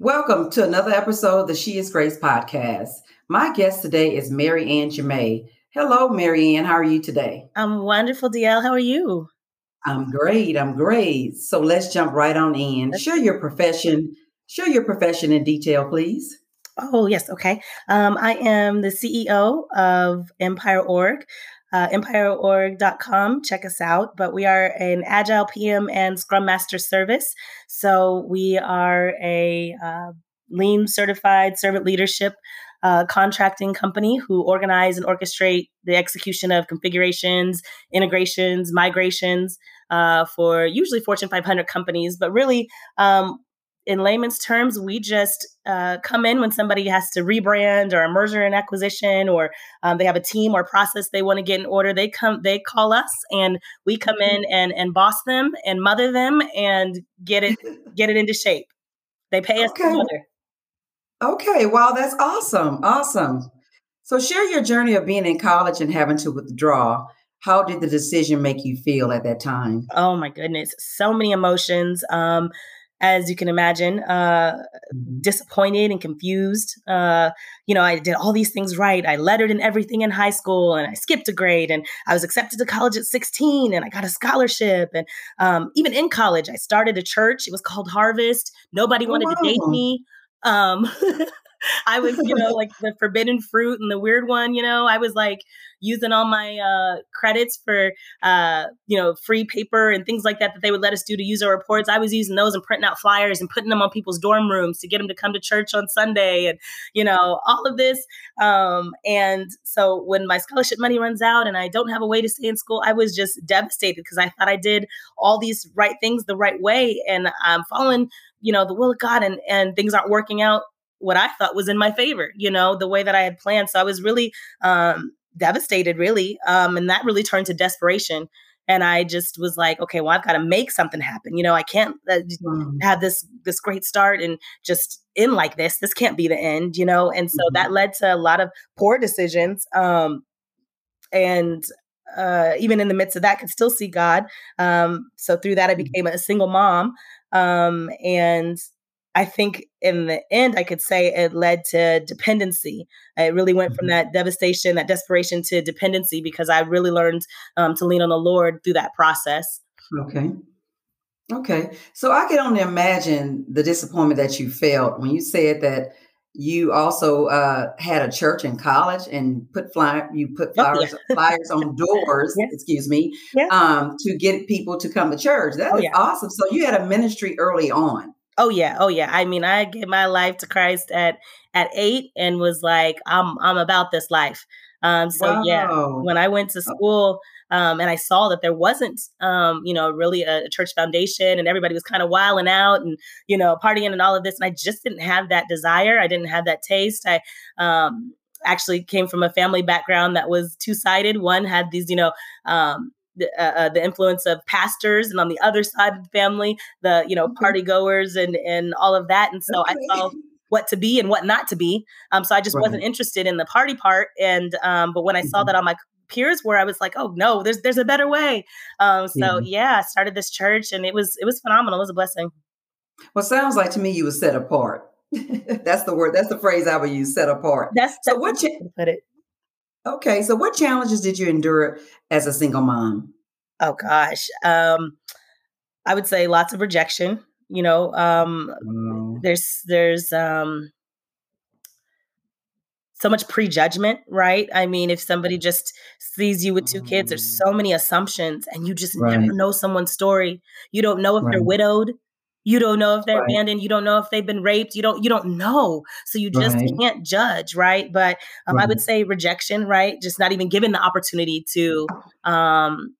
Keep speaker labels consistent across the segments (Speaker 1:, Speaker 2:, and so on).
Speaker 1: Welcome to another episode of the She is Grace podcast. My guest today is Maryann JaMés. Hello, Maryann. How are you today?
Speaker 2: I'm wonderful, DL. How are you?
Speaker 1: I'm great. I'm great. So let's jump right on in. Share your profession. Share your profession in detail, please.
Speaker 2: Oh, yes. Okay. Um, I am the CEO of Empire Org uh, empireorg.com. Check us out. But we are an Agile PM and Scrum Master service. So we are a uh, lean certified servant leadership uh, contracting company who organize and orchestrate the execution of configurations, integrations, migrations uh, for usually Fortune 500 companies. But really, um, in layman's terms, we just uh, come in when somebody has to rebrand or a merger and acquisition, or um, they have a team or process they want to get in order. They come, they call us, and we come in mm-hmm. and and boss them and mother them and get it get it into shape. They pay us okay.
Speaker 1: Okay, wow, that's awesome, awesome. So share your journey of being in college and having to withdraw. How did the decision make you feel at that time?
Speaker 2: Oh my goodness, so many emotions. Um, as you can imagine, uh, mm-hmm. disappointed and confused. Uh, you know, I did all these things right. I lettered in everything in high school and I skipped a grade and I was accepted to college at 16 and I got a scholarship. And um, even in college, I started a church. It was called Harvest. Nobody oh, wanted wow. to date me. Um, I was, you know, like the forbidden fruit and the weird one, you know, I was like using all my uh, credits for, uh, you know, free paper and things like that that they would let us do to use our reports. I was using those and printing out flyers and putting them on people's dorm rooms to get them to come to church on Sunday and, you know, all of this. Um, and so when my scholarship money runs out and I don't have a way to stay in school, I was just devastated because I thought I did all these right things the right way and I'm following you know the will of god and and things aren't working out what I thought was in my favor, you know, the way that I had planned. So I was really um, devastated, really. Um, and that really turned to desperation. And I just was like, okay, well, I've got to make something happen. You know, I can't uh, mm. have this this great start and just end like this. This can't be the end, you know. And so mm-hmm. that led to a lot of poor decisions. Um, and uh, even in the midst of that, could still see God. Um, so through that, I mm. became a single mom. Um, and I think in the end, I could say it led to dependency. It really went from mm-hmm. that devastation, that desperation to dependency because I really learned um, to lean on the Lord through that process.
Speaker 1: Okay. Okay. So I can only imagine the disappointment that you felt when you said that you also uh, had a church in college and put fly you put flyers oh, yeah. flyers on doors yeah. excuse me yeah. um, to get people to come to church That oh, is awesome so you had a ministry early on
Speaker 2: Oh yeah, oh yeah. I mean, I gave my life to Christ at at eight and was like, I'm I'm about this life. Um, so wow. yeah, when I went to oh. school um, and I saw that there wasn't, um, you know, really a, a, church foundation and everybody was kind of wilding out and, you know, partying and all of this. And I just didn't have that desire. I didn't have that taste. I, um, actually came from a family background that was two sided. One had these, you know, um, the, uh, uh, the influence of pastors, and on the other side of the family, the you know party goers and and all of that. And so okay. I saw what to be and what not to be. Um, so I just right. wasn't interested in the party part. And um, but when I saw mm-hmm. that on my peers where I was like, oh no, there's there's a better way. Um, so mm-hmm. yeah, I started this church, and it was it was phenomenal. It was a blessing.
Speaker 1: Well, sounds like to me you were set apart. that's the word. That's the phrase I would use. Set apart.
Speaker 2: That's, that's so what you put it.
Speaker 1: Okay, so what challenges did you endure as a single mom?
Speaker 2: Oh gosh, um, I would say lots of rejection. You know, um, mm. there's there's um, so much prejudgment, right? I mean, if somebody just sees you with two kids, there's mm. so many assumptions, and you just right. never know someone's story. You don't know if right. they're widowed. You don't know if they're right. abandoned. You don't know if they've been raped. You don't you don't know. So you just right. can't judge, right? But um, right. I would say rejection, right? Just not even given the opportunity to um,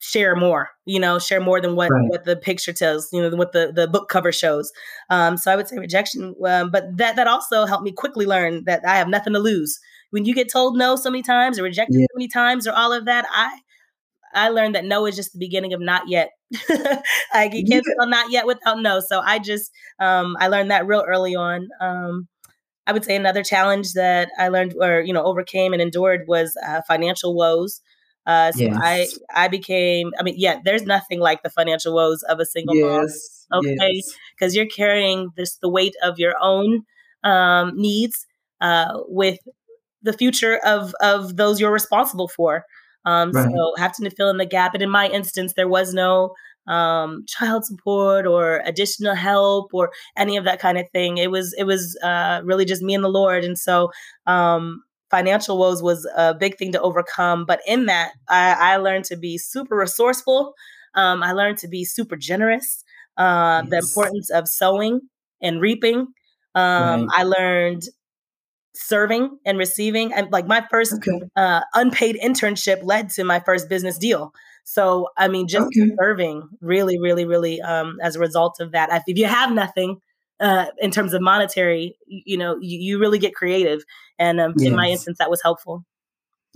Speaker 2: share more. You know, share more than what what the picture tells. You know, what the the book cover shows. Um, so I would say rejection. Um, but that that also helped me quickly learn that I have nothing to lose. When you get told no so many times or rejected yeah. so many times or all of that, I I learned that no is just the beginning of not yet. like you can't spell not yet without no. So I just um, I learned that real early on. Um, I would say another challenge that I learned or you know overcame and endured was uh, financial woes. Uh, so yes. I I became. I mean, yeah, there's nothing like the financial woes of a single yes. mom. Okay, because yes. you're carrying this the weight of your own um, needs uh, with the future of of those you're responsible for. Um, right. So having to fill in the gap. And in my instance, there was no um, child support or additional help or any of that kind of thing. It was it was uh, really just me and the Lord. And so um, financial woes was a big thing to overcome. But in that, I, I learned to be super resourceful. Um, I learned to be super generous. Uh, yes. The importance of sowing and reaping. Um, right. I learned serving and receiving. And like my first okay. uh, unpaid internship led to my first business deal. So I mean, just okay. serving really, really, really um, as a result of that. If you have nothing uh, in terms of monetary, you know, you, you really get creative. And um, yes. in my instance, that was helpful.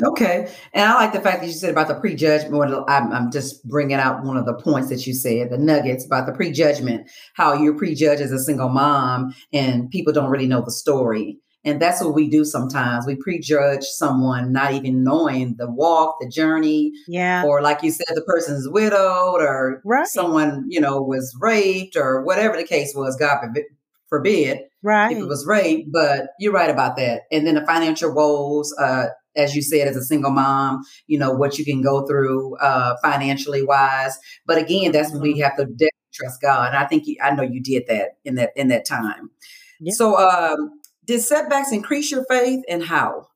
Speaker 1: Okay. And I like the fact that you said about the prejudgment. I'm, I'm just bringing out one of the points that you said, the nuggets about the prejudgment, how you're prejudged as a single mom and people don't really know the story. And that's what we do sometimes. We prejudge someone, not even knowing the walk, the journey.
Speaker 2: Yeah.
Speaker 1: Or like you said, the person's widowed or right. someone, you know, was raped or whatever the case was, God forbid.
Speaker 2: Right.
Speaker 1: If it was rape. But you're right about that. And then the financial woes, uh, as you said, as a single mom, you know, what you can go through uh, financially wise. But again, that's when we mm-hmm. have to trust God. And I think you, I know you did that in that in that time. Yeah. So um, did setbacks increase your faith and how?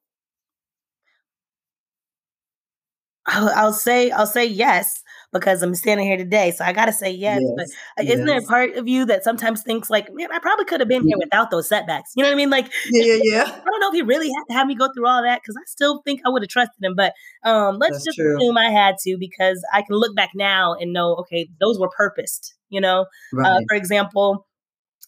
Speaker 2: I'll, I'll, say I'll say yes because I'm standing here today. So I got to say yes. yes but isn't yes. there a part of you that sometimes thinks like, man, I probably could have been here without those setbacks. You know what I mean? Like,
Speaker 1: yeah, yeah, yeah.
Speaker 2: I don't know if he really had to have me go through all that because I still think I would have trusted him. But um, let's That's just true. assume I had to because I can look back now and know, okay, those were purposed. You know, uh, right. uh, for example,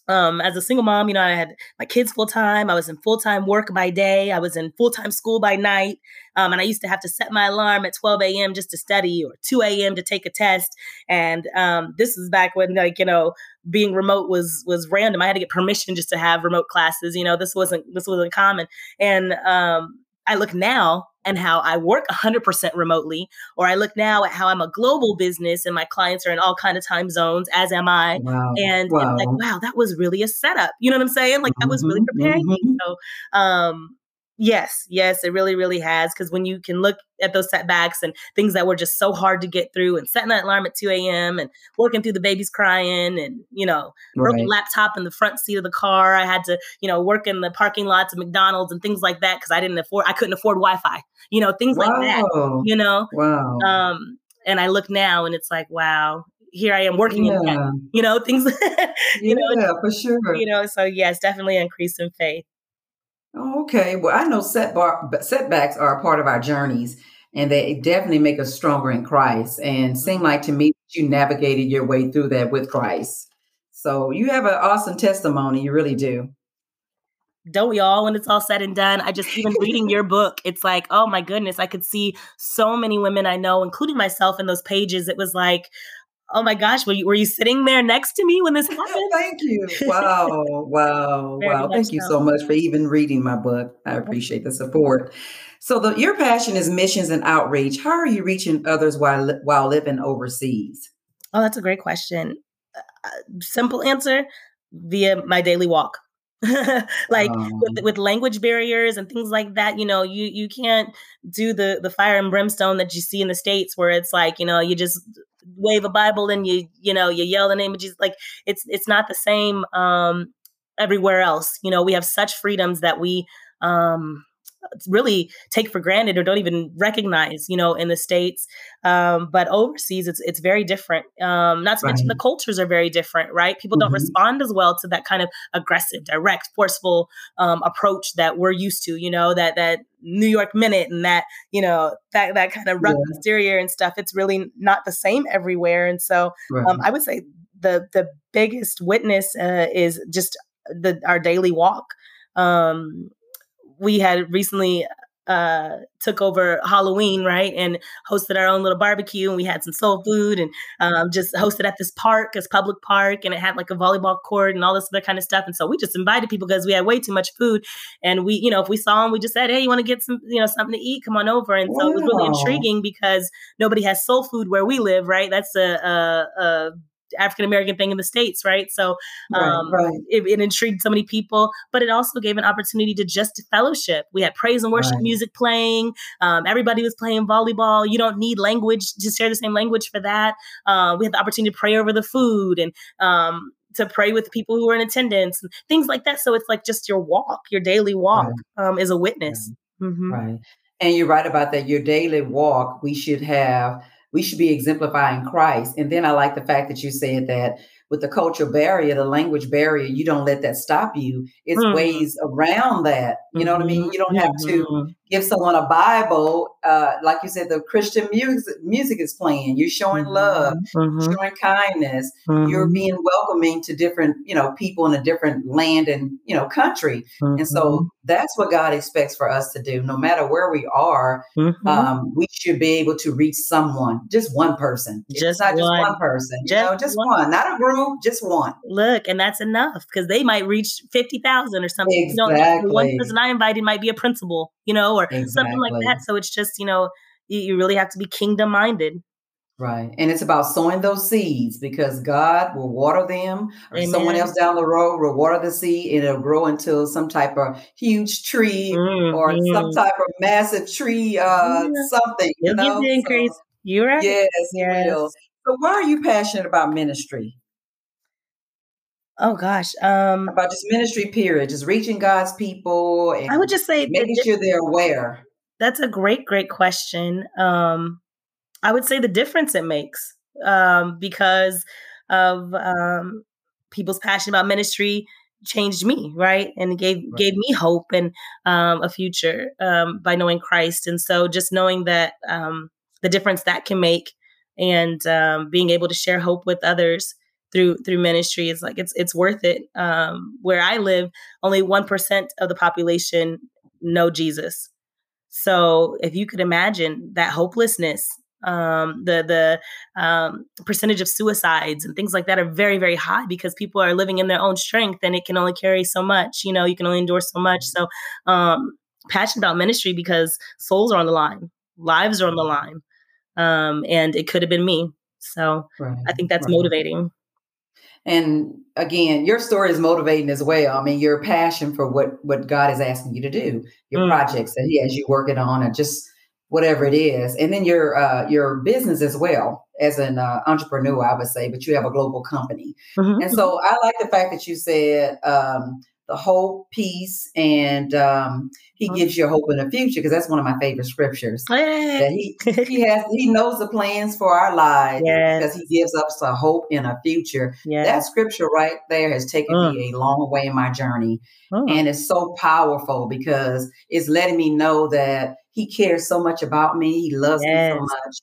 Speaker 2: um, as a single mom, you know, I had my kids full time. I was in full time work by day. I was in full time school by night. Um, and I used to have to set my alarm at 12 a.m. just to study or 2 a.m. to take a test. And um, this is back when, like, you know, being remote was was random. I had to get permission just to have remote classes. You know, this wasn't this wasn't common. And um, I look now and how I work 100% remotely, or I look now at how I'm a global business and my clients are in all kind of time zones, as am I. Wow. And wow. like, wow, that was really a setup. You know what I'm saying? Like that was really mm-hmm. preparing mm-hmm. me. So, um, Yes, yes, it really, really has. Because when you can look at those setbacks and things that were just so hard to get through, and setting that alarm at 2 a.m. and working through the babies crying, and you know, right. broken laptop in the front seat of the car. I had to, you know, work in the parking lots of McDonald's and things like that because I didn't afford, I couldn't afford Wi-Fi. You know, things wow. like that. You know,
Speaker 1: wow.
Speaker 2: Um, and I look now, and it's like, wow, here I am working yeah. in that. You know, things.
Speaker 1: you yeah, know, for sure.
Speaker 2: You know, so yes, definitely increase in faith.
Speaker 1: Oh, okay. Well, I know setback, setbacks are a part of our journeys and they definitely make us stronger in Christ. And seem like to me you navigated your way through that with Christ. So you have an awesome testimony. You really do.
Speaker 2: Don't we all when it's all said and done? I just even reading your book, it's like, oh my goodness, I could see so many women I know, including myself in those pages. It was like, oh my gosh, were you, were you sitting there next to me when this happened?
Speaker 1: Thank you. Wow. wow. wow. Thank you so much for even reading my book. I appreciate the support. So the, your passion is missions and outreach. How are you reaching others while while living overseas?
Speaker 2: Oh, that's a great question. Uh, simple answer via my daily walk. like um, with, with language barriers and things like that you know you you can't do the the fire and brimstone that you see in the states where it's like you know you just wave a Bible and you you know you yell the name of Jesus. Like it's it's not the same um, everywhere else. You know, we have such freedoms that we um, really take for granted or don't even recognize, you know, in the states. Um, but overseas, it's it's very different. Um, not to right. mention the cultures are very different, right? People don't mm-hmm. respond as well to that kind of aggressive, direct, forceful um, approach that we're used to. You know, that that New York minute and that you know that that kind of rough yeah. exterior and stuff. It's really not the same everywhere. And so, um. I would say the the biggest witness uh, is just the our daily walk. Um, we had recently uh, took over Halloween, right, and hosted our own little barbecue, and we had some soul food, and um, just hosted at this park, this public park, and it had like a volleyball court and all this other kind of stuff. And so we just invited people because we had way too much food, and we, you know, if we saw them, we just said, "Hey, you want to get some, you know, something to eat? Come on over." And so it was really intriguing because nobody has soul food where we live, right? That's a, a, a African American thing in the states, right? So um, right, right. It, it, intrigued so many people, but it also gave an opportunity to just fellowship. We had praise and worship right. music playing. Um, everybody was playing volleyball. You don't need language to share the same language for that. Uh, we had the opportunity to pray over the food and um, to pray with people who were in attendance and things like that. So it's like just your walk, your daily walk um, is a witness.
Speaker 1: Mm-hmm. Right. And you're right about that. Your daily walk, we should have we should be exemplifying Christ. And then I like the fact that you said that with the cultural barrier, the language barrier, you don't let that stop you. It's mm-hmm. ways around that. You know what I mean? Mm-hmm. You don't have to mm-hmm. Give someone a Bible. Uh, like you said, the Christian music music is playing. You're showing mm-hmm. love, mm-hmm. showing kindness. You're being welcoming to different, you know, people in a different land and you know country. And so that's what God expects for us to do. No matter where we are, um, we should be able to reach someone, just one person. Just it's not one. just one person. Just, you know, just one. one, not a group just one.
Speaker 2: Look, and that's enough because they might reach 50,000 or something. Exactly. You know, one person I invited might be a principal, you know, or exactly. something like that. So it's just, you know, you, you really have to be kingdom minded.
Speaker 1: Right. And it's about sowing those seeds because God will water them or Amen. someone else down the road will water the seed and it'll grow into some type of huge tree mm, or mm. some type of massive tree, uh, yeah. something.
Speaker 2: You You'll know? get the increase. So, You're right.
Speaker 1: Yes, yes. So why are you passionate about ministry?
Speaker 2: Oh gosh. Um
Speaker 1: about just ministry period, just reaching God's people and
Speaker 2: I would just say
Speaker 1: making sure they're aware.
Speaker 2: That's a great, great question. Um I would say the difference it makes. Um because of um people's passion about ministry changed me, right? And gave right. gave me hope and um a future um by knowing Christ. And so just knowing that um the difference that can make and um being able to share hope with others through through ministry is like it's it's worth it. Um, where I live, only one percent of the population know Jesus. So if you could imagine that hopelessness, um, the the um, percentage of suicides and things like that are very very high because people are living in their own strength and it can only carry so much. You know, you can only endure so much. So um, passionate about ministry because souls are on the line, lives are on the line, um, and it could have been me. So right, I think that's right. motivating.
Speaker 1: And again, your story is motivating as well. I mean, your passion for what what God is asking you to do, your mm. projects that He has you working on, and just whatever it is, and then your uh, your business as well as an uh, entrepreneur, I would say. But you have a global company, mm-hmm. and so I like the fact that you said um, the hope, peace, and um, he gives you hope in the future because that's one of my favorite scriptures. that he he has he knows the plans for our lives yes. because he gives us a hope in a future. Yes. That scripture right there has taken mm. me a long way in my journey, mm. and it's so powerful because it's letting me know that he cares so much about me. He loves yes. me so much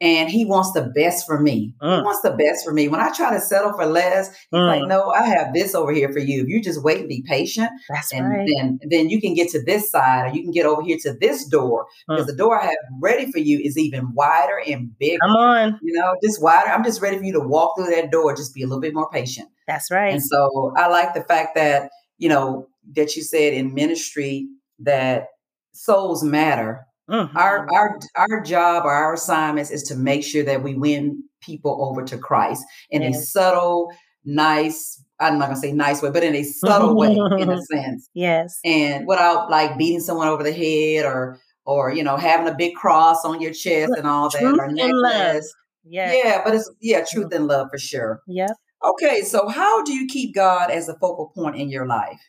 Speaker 1: and he wants the best for me. Mm. He wants the best for me. When I try to settle for less, he's mm. like, "No, I have this over here for you. If you just wait and be patient,
Speaker 2: That's
Speaker 1: and
Speaker 2: right.
Speaker 1: then then you can get to this side, or you can get over here to this door because mm. the door I have ready for you is even wider and bigger.
Speaker 2: Come on,
Speaker 1: you know, just wider. I'm just ready for you to walk through that door. Just be a little bit more patient.
Speaker 2: That's right.
Speaker 1: And so I like the fact that you know that you said in ministry that souls matter Mm-hmm. Our our our job or our assignments is to make sure that we win people over to Christ in yes. a subtle, nice, I'm not gonna say nice way, but in a subtle way, in a sense.
Speaker 2: Yes.
Speaker 1: And without like beating someone over the head or or you know having a big cross on your chest and all that
Speaker 2: truth or necklace.
Speaker 1: Yeah. Yeah, but it's yeah, truth and love for sure.
Speaker 2: Yep.
Speaker 1: Okay, so how do you keep God as a focal point in your life?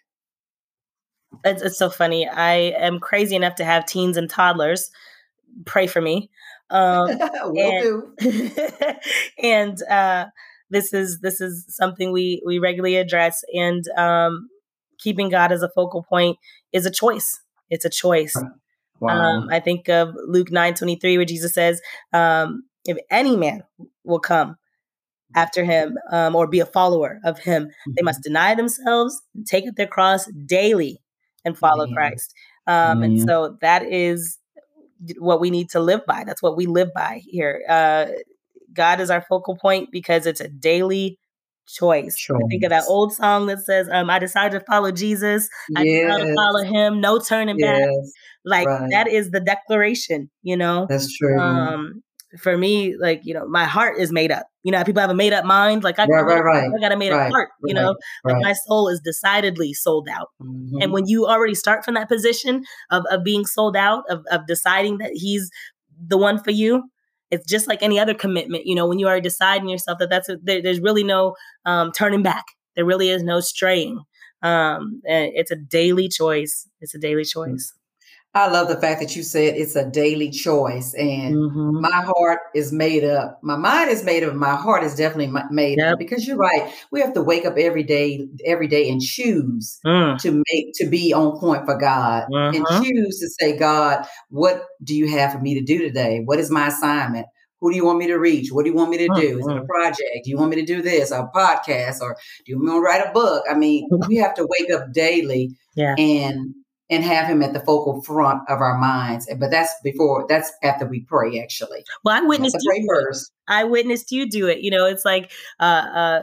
Speaker 2: It's, it's so funny. I am crazy enough to have teens and toddlers. Pray for me. Um,
Speaker 1: Will
Speaker 2: and, do. and uh, this is this is something we we regularly address. And um, keeping God as a focal point is a choice. It's a choice. Wow. Um, I think of Luke nine twenty three, where Jesus says, um, "If any man will come after him um, or be a follower of him, mm-hmm. they must deny themselves, take up their cross daily, and follow Christ. Um, and so that is what we need to live by. That's what we live by here. Uh, God is our focal point because it's a daily choice. choice. I think of that old song that says, um, I decided to follow Jesus. I yes. decided to follow him. No turning yes. back. Like right. that is the declaration, you know?
Speaker 1: That's true.
Speaker 2: Um, for me, like, you know, my heart is made up. You know, people have a made up mind. Like I,
Speaker 1: right, right, right.
Speaker 2: I got a made up heart, you know, like my soul is decidedly sold out. Mm-hmm. And when you already start from that position of, of being sold out, of, of deciding that he's the one for you, it's just like any other commitment. You know, when you are deciding yourself that that's a, there, there's really no um, turning back. There really is no straying. Um, it's a daily choice. It's a daily mm. choice.
Speaker 1: I love the fact that you said it's a daily choice and mm-hmm. my heart is made up. My mind is made up. My heart is definitely made yep. up because you're right. We have to wake up every day, every day and choose mm. to make, to be on point for God and mm-hmm. choose to say, God, what do you have for me to do today? What is my assignment? Who do you want me to reach? What do you want me to do? Mm-hmm. Is it a mm-hmm. project? Do you want me to do this? A podcast? Or do you want me to write a book? I mean, we have to wake up daily yeah. and and have him at the focal front of our minds. But that's before, that's after we pray, actually.
Speaker 2: Well, I witnessed you first. I witnessed you do it. You know, it's like uh, uh,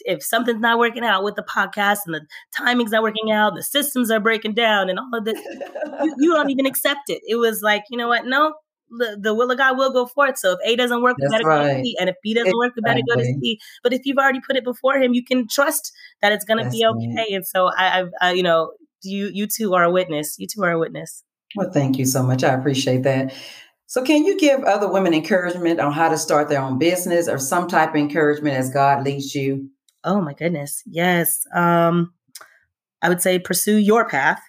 Speaker 2: if something's not working out with the podcast and the timing's not working out, the systems are breaking down, and all of this, you, you, don't even accept it. It was like, you know what? No, the, the will of God will go forth. So if A doesn't work, we better right. go to C. And if B doesn't exactly. work, we better go to C. But if you've already put it before Him, you can trust that it's going to be okay. Right. And so I, I, I, you know, you you two are a witness. You two are a witness.
Speaker 1: Well, thank you so much. I appreciate that. So, can you give other women encouragement on how to start their own business or some type of encouragement as God leads you?
Speaker 2: Oh my goodness, yes. Um, I would say pursue your path.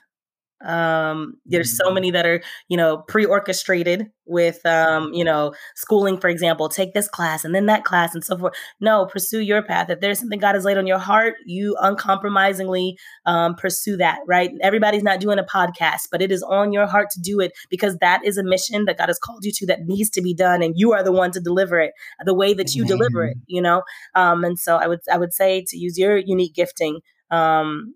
Speaker 2: Um, there's so mm-hmm. many that are, you know, pre-orchestrated with, um, you know, schooling, for example, take this class and then that class and so forth. No, pursue your path. If there's something God has laid on your heart, you uncompromisingly um, pursue that, right? Everybody's not doing a podcast, but it is on your heart to do it because that is a mission that God has called you to that needs to be done. And you are the one to deliver it the way that you deliver it, you know? Um, and so I would, I would say to use your unique gifting, um,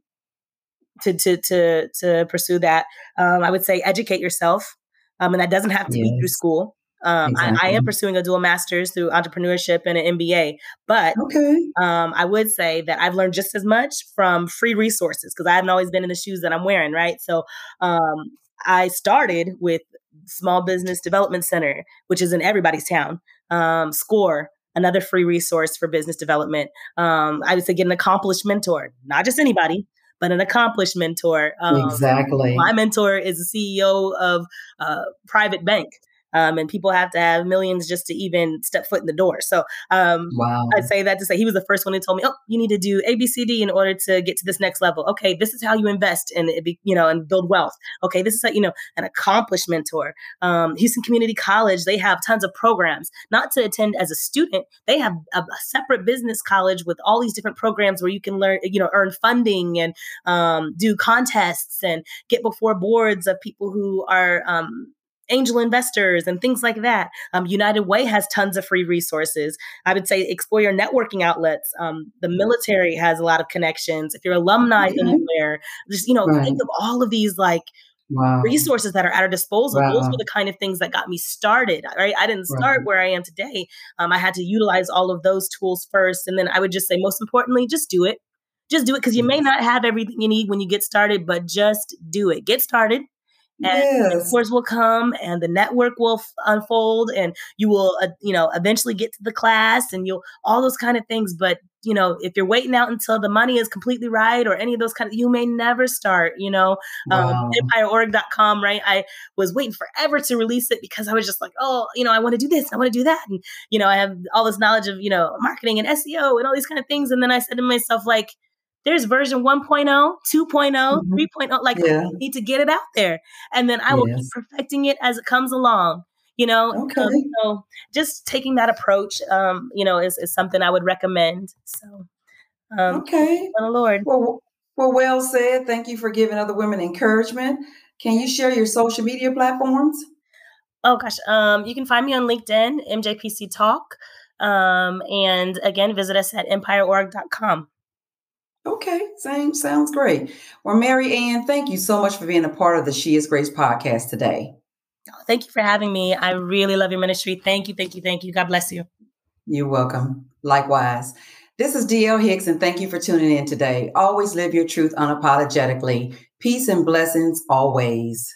Speaker 2: to to to to pursue that. Um, I would say educate yourself, um, and that doesn't have to yes. be through school. Um, exactly. I, I, am pursuing a dual master's through entrepreneurship and an MBA, but okay. um, I would say that I've learned just as much from free resources because I haven't always been in the shoes that I'm wearing, right? So um, I started with Small Business Development Center, which is in everybody's town. Um, SCORE, another free resource for business development. Um, I would say get an accomplished mentor, not just anybody, but an accomplished mentor.
Speaker 1: Um, exactly.
Speaker 2: My mentor is the CEO of a private bank. Um, and people have to have millions just to even step foot in the door. So um, wow. I say that to say he was the first one who told me, "Oh, you need to do ABCD in order to get to this next level." Okay, this is how you invest and be, you know and build wealth. Okay, this is how you know an accomplished mentor. Um, Houston Community College they have tons of programs, not to attend as a student. They have a, a, separate business college with all these different programs where you can learn, you know, earn funding and um, do contests and get before boards of people who are um, angel investors and things like that. Um, United Way has tons of free resources. I would say explore your networking outlets. Um, the military has a lot of connections. If you're alumni okay. anywhere, just you know, right. think of all of these like Wow. resources that are at our disposal. Wow. Those were the kind of things that got me started. Right, I didn't start right. where I am today. Um, I had to utilize all of those tools first, and then I would just say, most importantly, just do it. Just do it because you may not have everything you need when you get started, but just do it. Get started and yes. mentors will come and the network will f- unfold and you will uh, you know eventually get to the class and you'll all those kind of things but you know if you're waiting out until the money is completely right or any of those kind of you may never start you know um, wow. um, empireorg.com right i was waiting forever to release it because i was just like oh you know i want to do this i want to do that and you know i have all this knowledge of you know marketing and seo and all these kind of things and then i said to myself like there's version 1.0, 2.0, mm-hmm. 3.0. Like, yeah. I need to get it out there. And then I will yes. keep perfecting it as it comes along. You know, okay. Um, so just taking that approach, um, you know, is, is something I would recommend. So,
Speaker 1: um, okay,
Speaker 2: the Lord.
Speaker 1: Well, well, well said. Thank you for giving other women encouragement. Can you share your social media platforms?
Speaker 2: Oh gosh, um, you can find me on LinkedIn, MJPC Talk, um, and again, visit us at empireorg.com.
Speaker 1: Okay, same sounds great. Well, Maryann, thank you so much for being a part of the She is Grace podcast today.
Speaker 2: Oh, thank you for having me. I really love your ministry. Thank you, thank you, thank you. God bless you.
Speaker 1: You're welcome. Likewise. This is DL Hicks, and thank you for tuning in today. Always live your truth unapologetically. Peace and blessings always.